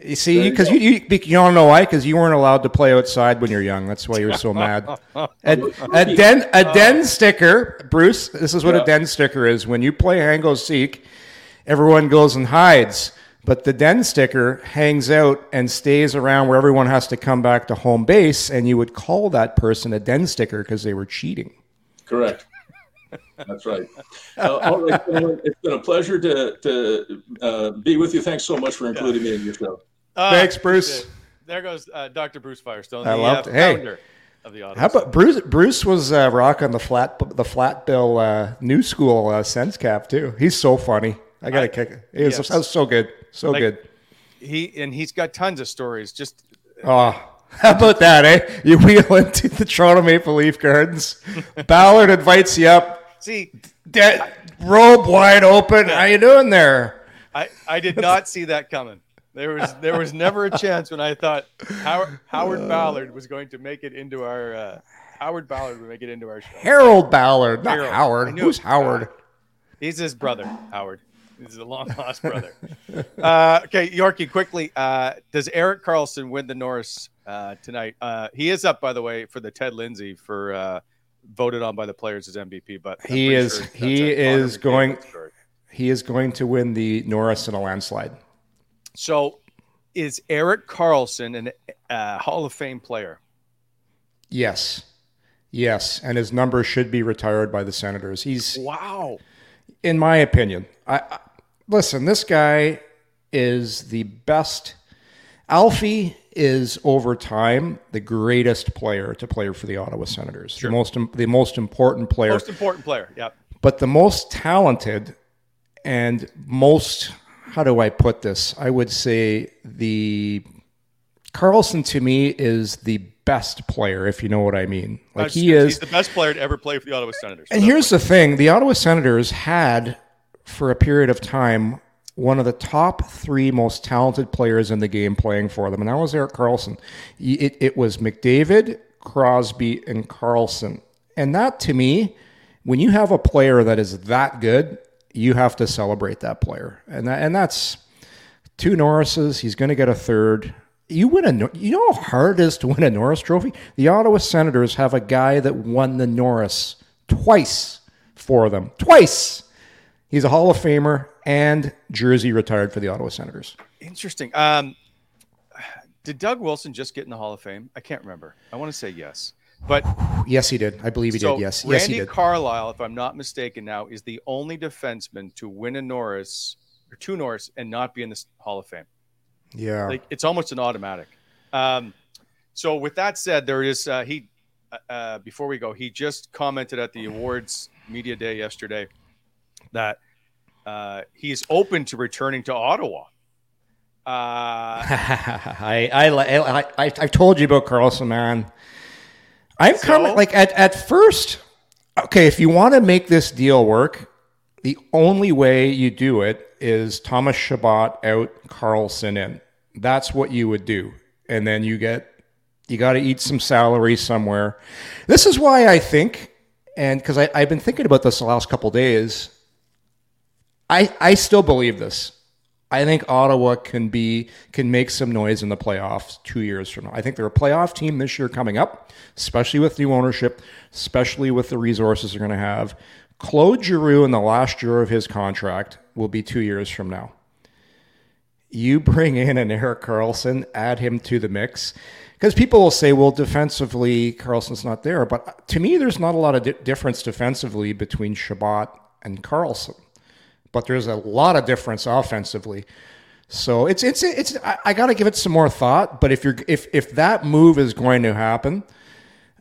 You see, because you, you, you don't know why, because you weren't allowed to play outside when you're young. That's why you're so mad. A, a den, a den sticker, Bruce. This is what yeah. a den sticker is. When you play Hango seek, everyone goes and hides. But the den sticker hangs out and stays around where everyone has to come back to home base, and you would call that person a den sticker because they were cheating. Correct. That's right. Uh, all right, gentlemen, it's been a pleasure to to uh, be with you. Thanks so much for including me in your show. Uh, Thanks, Bruce. There goes uh, Dr. Bruce Firestone, I the loved uh, it. Hey. of the. How about Bruce? Bruce was uh, rocking the flat the flat bill uh, new school uh, Sens cap too. He's so funny. I gotta I- kick it. It was, yes. was so good, so Like- good. he and he's got tons of stories. Just Oh, how about that, eh? You wheel into the Toronto Maple Leaf Gardens. Ballard invites you up. see, De- robe wide open. How you doing there? I, I did not see that coming. There was there was never a chance when I thought Howard, Howard Ballard was going to make it into our uh, Howard Ballard would make it into our show. Harold Ballard, not Harold. Howard. Who's. Howard? He's his brother, Howard. He's a long lost brother. Uh, okay, Yorkie, quickly. Uh, does Erik Karlsson win the Norris uh, tonight? Uh, he is up, by the way, for the Ted Lindsay for uh, voted on by the players as MVP. But I'm He is- sure he is going- He is going to win the Norris in a landslide. So, is Erik Karlsson an uh, Hall of Fame player? Yes. Yes. And his number should be retired by the Senators. He's, Wow. in my opinion, I, I listen, this guy is the best. Alfie is over time the greatest player to play for the Ottawa Senators. The most the most important player. Most important player. Yep. but the most talented and most how do I put this? I would say the Karlsson to me is the best player, if you know what I mean. Like That's- he is. the best player to ever play for the Ottawa Senators. And here's the thing: the Ottawa Senators had, for a period of time, one of the top three most talented players in the game playing for them, and that was Erik Karlsson. It, it was McDavid, Crosby, and Karlsson. And that, to me, when you have a player that is that good, you have to celebrate that player, and that, and that's two Norrises. He's going to get a third. You win a. You know how hard it is to win a Norris Trophy. The Ottawa Senators have a guy that won the Norris twice for them. Twice. He's a Hall of Famer and Jersey retired for the Ottawa Senators. Interesting. Um, did Doug Wilson just get in the Hall of Fame? I can't remember. I want to say yes, but Yes, he did. I believe he so did. Yes, Randy yes, he did. Carlyle, if I'm not mistaken, now is the only defenseman to win a Norris or two Norris and not be in the Hall of Fame. yeah. Like it's almost an automatic. Um, so with that said, there is uh, he. Uh, uh, before we go, he just commented at the awards media day yesterday that uh, he's open to returning to Ottawa. Uh, I, I, I, I, I've told you about Karlsson, man. I'm coming like at, at first. Okay, if you want to make this deal work, the only way you do it is Thomas Chabot out, Karlsson in. That's what you would do, and then you get you got to eat some salary somewhere. This is why I think, and because I've been thinking about this the last couple days, I I still believe this. I think Ottawa can be can make some noise in the playoffs two years from now. I think they're a playoff team this year coming up, especially with new ownership, especially with the resources they're going to have. Claude Giroux in the last year of his contract will be two years from now. You bring in an Erik Karlsson, add him to the mix, because people will say, "Well, defensively, Karlsson's not there." But to me, there's not a lot of di- difference defensively between Chabot and Karlsson but there's a lot of difference offensively. So it's it's it's I, I got to give it some more thought. But if you're if if that move is going to happen,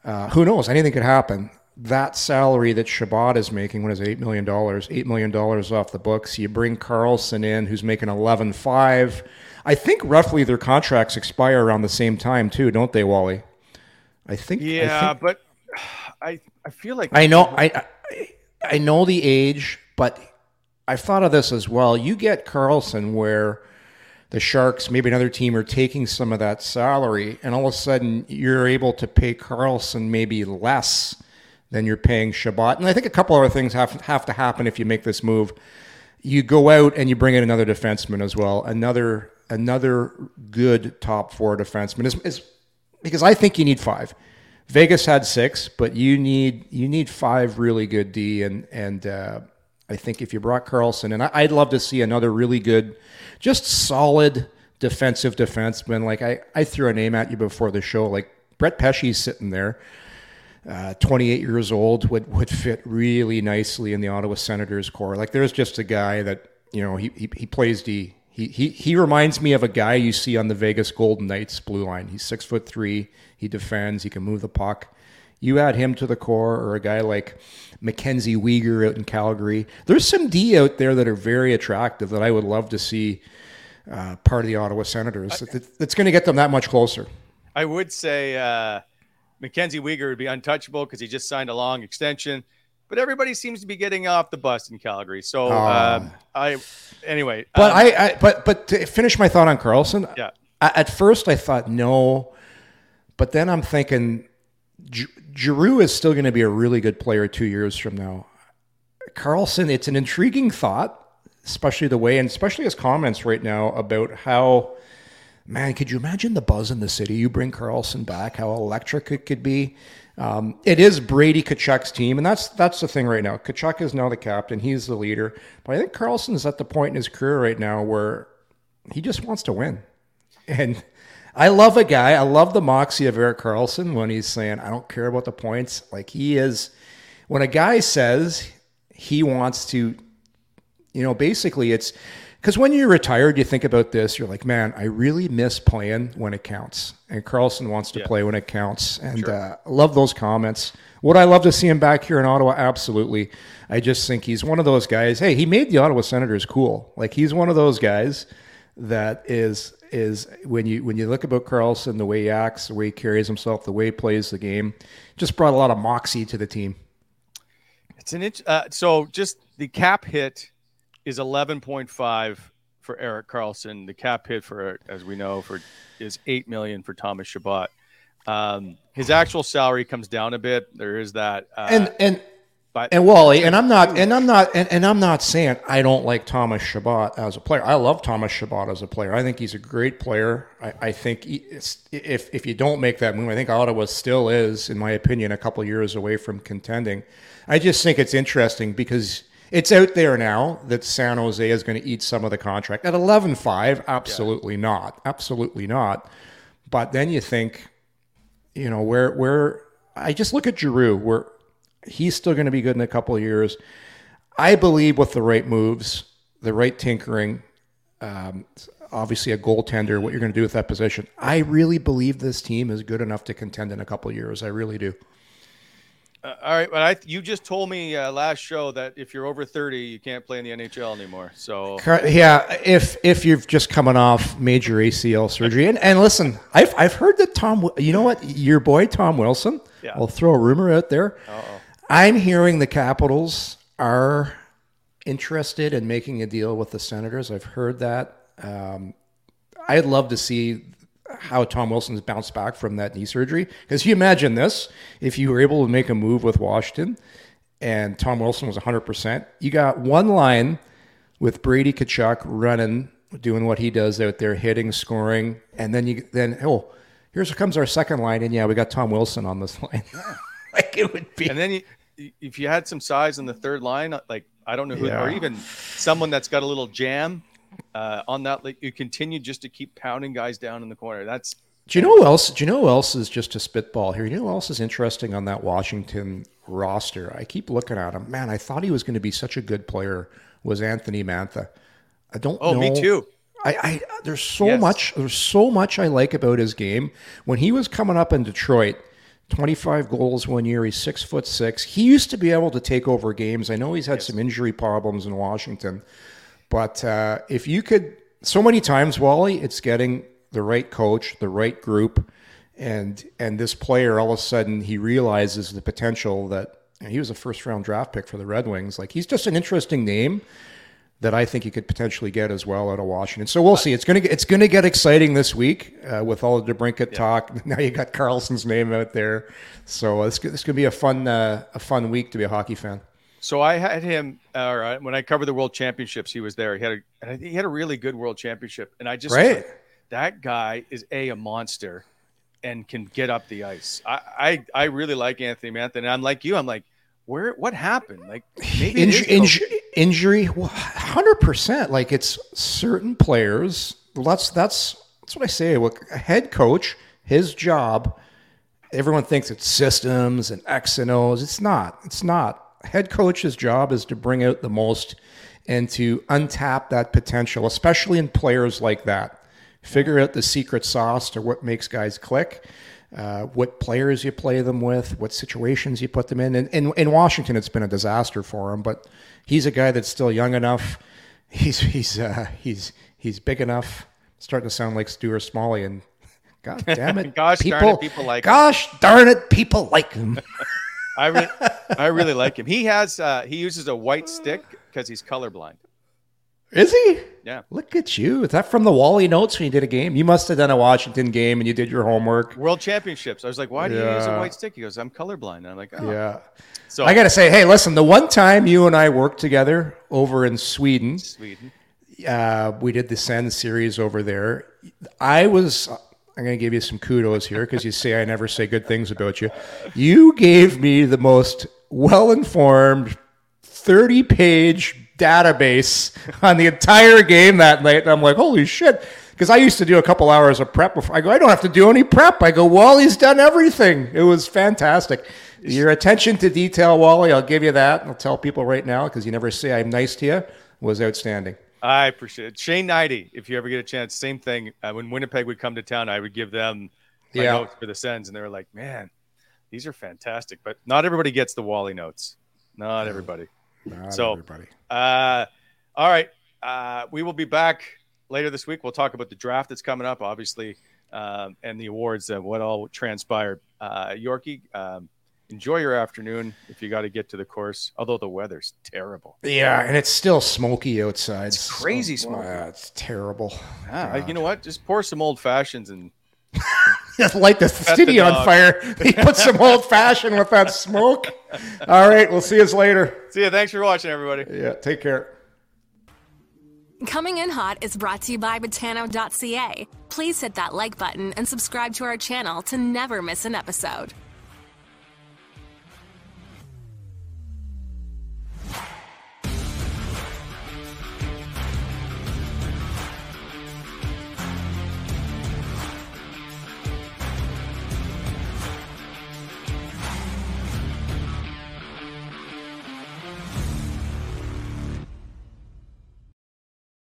uh, who knows? Anything could happen. That salary that Chabot is making, what is it, eight million dollars? Eight million dollars off the books. You bring Karlsson in, who's making eleven five. I think roughly their contracts expire around the same time too, don't they, Wally? I think. I yeah, think- but I I feel like I know I, I I know the age, but I've thought of this as well. You get Karlsson where the Sharks, maybe another team, are taking some of that salary, and all of a sudden you're able to pay Karlsson maybe less than you're paying Chabot. And I think a couple other things have have to happen if you make this move. You go out and you bring in another defenseman as well, another another good top four defenseman is, is because I think you need five. Vegas had six, but you need you need five really good D, and and uh, I think if you brought Karlsson, and I, I'd love to see another really good, just solid defensive defenseman. Like I I threw a name at you before the show, like Brett Pesce's sitting there. uh, 28 years old, would would fit really nicely in the Ottawa Senators core. Like there's just a guy that you know he he, he plays D. He, he, he reminds me of a guy you see on the Vegas Golden Knights blue line. He's six foot three. He defends. He can move the puck. You add him to the core, or a guy like Mackenzie Weegar out in Calgary. There's some D out there that are very attractive that I would love to see uh, part of the Ottawa Senators. That's going to get them that much closer. I would say uh, Mackenzie Weegar would be untouchable because he just signed a long extension. But everybody seems to be getting off the bus in Calgary. So uh, I, anyway. But um, I, I, but but to finish my thought on Karlsson. Yeah. I, at first I thought no, but then I'm thinking Gi- Giroux is still going to be a really good player two years from now. Karlsson, it's an intriguing thought, especially the way and especially his comments right now about how, man, could you imagine the buzz in the city? You bring Karlsson back, how electric it could be. Um, it is Brady Tkachuk's team, and that's that's the thing right now. Tkachuk is now the captain; he's the leader. But I think Karlsson is at the point in his career right now where he just wants to win. And I love a guy. I love the moxie of Erik Karlsson when he's saying, "I don't care about the points." Like he is. When a guy says he wants to, you know, basically it's because when you're retired, you think about this. You're like, man, I really miss playing when it counts. And Karlsson wants to play when it counts. And uh, love those comments. Would I love to see him back here in Ottawa? Absolutely. I just think he's one of those guys. Hey, he made the Ottawa Senators cool. Like he's one of those guys that is is when you when you look about Karlsson, the way he acts, the way he carries himself, the way he plays the game, just brought a lot of moxie to the team. It's an inch. Uh, so just the cap hit is 11.5 for Erik Karlsson. The cap hit for, as we know, for is 8 million for Thomas Chabot. Um, his actual salary comes down a bit. There is that. Uh, and and but and Wally, and I'm not, and I'm not, and, and I'm not saying I don't like Thomas Chabot as a player. I love Thomas Chabot as a player. I think he's a great player. I, I think he, if if you don't make that move, I think Ottawa still is, in my opinion, a couple years away from contending. I just think it's interesting because it's out there now that San Jose is going to eat some of the contract at 11-5. Absolutely not. Absolutely not. But then you think, you know, where where I just look at Giroux, where he's still going to be good in a couple of years. I believe with the right moves, the right tinkering, um, obviously a goaltender, what you're going to do with that position. I really believe this team is good enough to contend in a couple of years. I really do. Uh, all right, but I you just told me uh, last show that if you're over 30, you can't play in the NHL anymore. So Yeah, if if you've just coming off major ACL surgery, and, and listen, I've I've heard that Tom, you know what, your boy Tom Wilson. Yeah. I'll throw a rumor out there. I'm hearing the Capitals are interested in making a deal with the Senators. I've heard that. Um, I'd love to see how Tom Wilson's bounced back from that knee surgery. Because you imagine this: if you were able to make a move with Washington, and Tom Wilson was 100, percent you got one line with Brady Tkachuk running, doing what he does out there, hitting, scoring, and then you then oh, here comes our second line, and yeah, we got Tom Wilson on this line. like it would be. and then you, if you had some size in the third line, like I don't know who, or even someone that's got a little jam uh, on that, like you continue just to keep pounding guys down in the corner. That's Do you know who else? Do you know who else is just a spitball here? You know who else is interesting on that Washington roster? I keep looking at him. Man, I thought he was going to be such a good player. Was Anthony Mantha? I don't. oh, know. me too. I, I there's so Yes. much there's so much I like about his game. When he was coming up in Detroit, 25 goals one year. He's six foot six. He used to be able to take over games. I know he's had some injury problems in Washington, but uh, if you could, so many times, Wally, it's getting the right coach, the right group, and and this player all of a sudden he realizes the potential that he was a first round draft pick for the Red Wings. Like he's just an interesting name that I think you could potentially get as well out of Washington. So we'll see. It's gonna get, it's gonna get exciting this week uh, with all the DeBrincat talk. Now you got Karlsson's name out there, so this this gonna be a fun uh, a fun week to be a hockey fan. So I had him. All right, when I covered the World Championships, he was there. He had a, and I think he had a really good World Championship, and I just Right. like, that guy is a a monster, and can get up the ice. I I, I really like Anthony Mantha, and I'm like you. I'm like, where? What happened? Like maybe it is Injury, injury, injury, hundred percent. Like it's certain players. That's that's that's what I say. Look, a head coach, his job everyone thinks it's systems and X and O's. It's not. It's not. Head coach's job is to bring out the most and to untap that potential, especially in players like that. Figure out the secret sauce to what makes guys click. Uh, what players you play them with, what situations you put them in. And in, in Washington, it's been a disaster for him, but he's a guy that's still young enough. He's he's uh, he's he's big enough. Starting to sound like Stuart Smalley, and God damn it, Gosh people, darn it, people like him. Darn it, people like him. I really, I really like him. He has uh, he uses a white stick because he's colorblind. Is he? Yeah. Look at you. Is that from the Wally notes when you did a game? You must have done a Washington game and you did your homework. World Championships. I was like, why do you use a white stick? He goes, I'm colorblind. And I'm like, oh. Yeah. So I got to say, hey, listen, the one time you and I worked together over in Sweden, Sweden. uh, we did the Sens series over there. I was, I'm going to give you some kudos here because you say I never say good things about you. You gave me the most well informed 30 page database on the entire game that night. And I'm like, holy shit. Because I used to do a couple hours of prep before. I go, I don't have to do any prep. I go, Wally's done everything. It was fantastic. Your attention to detail, Wally, I'll give you that. I'll tell people right now because you never say I'm nice to you, was outstanding. I appreciate it. Shane Hnidy, if you ever get a chance, same thing. Uh, when Winnipeg would come to town, I would give them my Yeah. notes for the Sens, and they were like, man, these are fantastic. But not everybody gets the Wally notes. Not everybody. Not So- everybody. Uh, all right. Uh, we will be back later this week. We'll talk about the draft that's coming up, obviously, um, and the awards and what all transpired. Uh, Yorkie, um, enjoy your afternoon if you got to get to the course, although the weather's terrible. Yeah, and it's still smoky outside. It's crazy So- smoky. Yeah, it's terrible. Ah, you know what? Just pour some old fashions and Just light the city the on fire. He put some old fashioned with that smoke. All right, we'll see you later. see you. Thanks for watching, everybody. Yeah, take care. Coming in Hot is brought to you by Betano.ca. Please hit that like button and subscribe to our channel to never miss an episode.